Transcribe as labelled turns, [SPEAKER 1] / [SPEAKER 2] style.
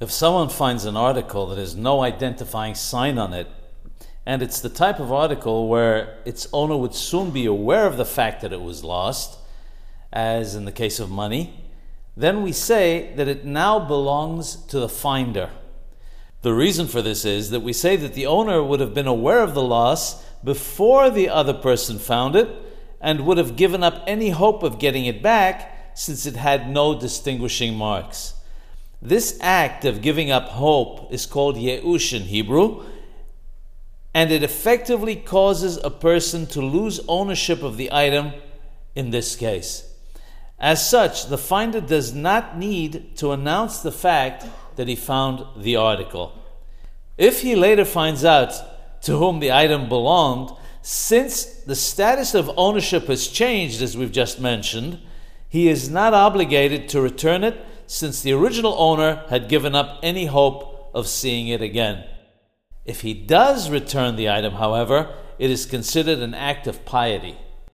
[SPEAKER 1] If someone finds an article that has no identifying sign on it, and it's the type of article where its owner would soon be aware of the fact that it was lost, as in the case of money, then we say that it now belongs to the finder. The reason for this is that we say that the owner would have been aware of the loss before the other person found it and would have given up any hope of getting it back since it had no distinguishing marks. This act of giving up hope is called Yeush in Hebrew, and it effectively causes a person to lose ownership of the item in this case. As such, the finder does not need to announce the fact that he found the article. If he later finds out to whom the item belonged, since the status of ownership has changed, as we've just mentioned, he is not obligated to return it since the original owner had given up any hope of seeing it again. If he does return the item, however, it is considered an act of piety.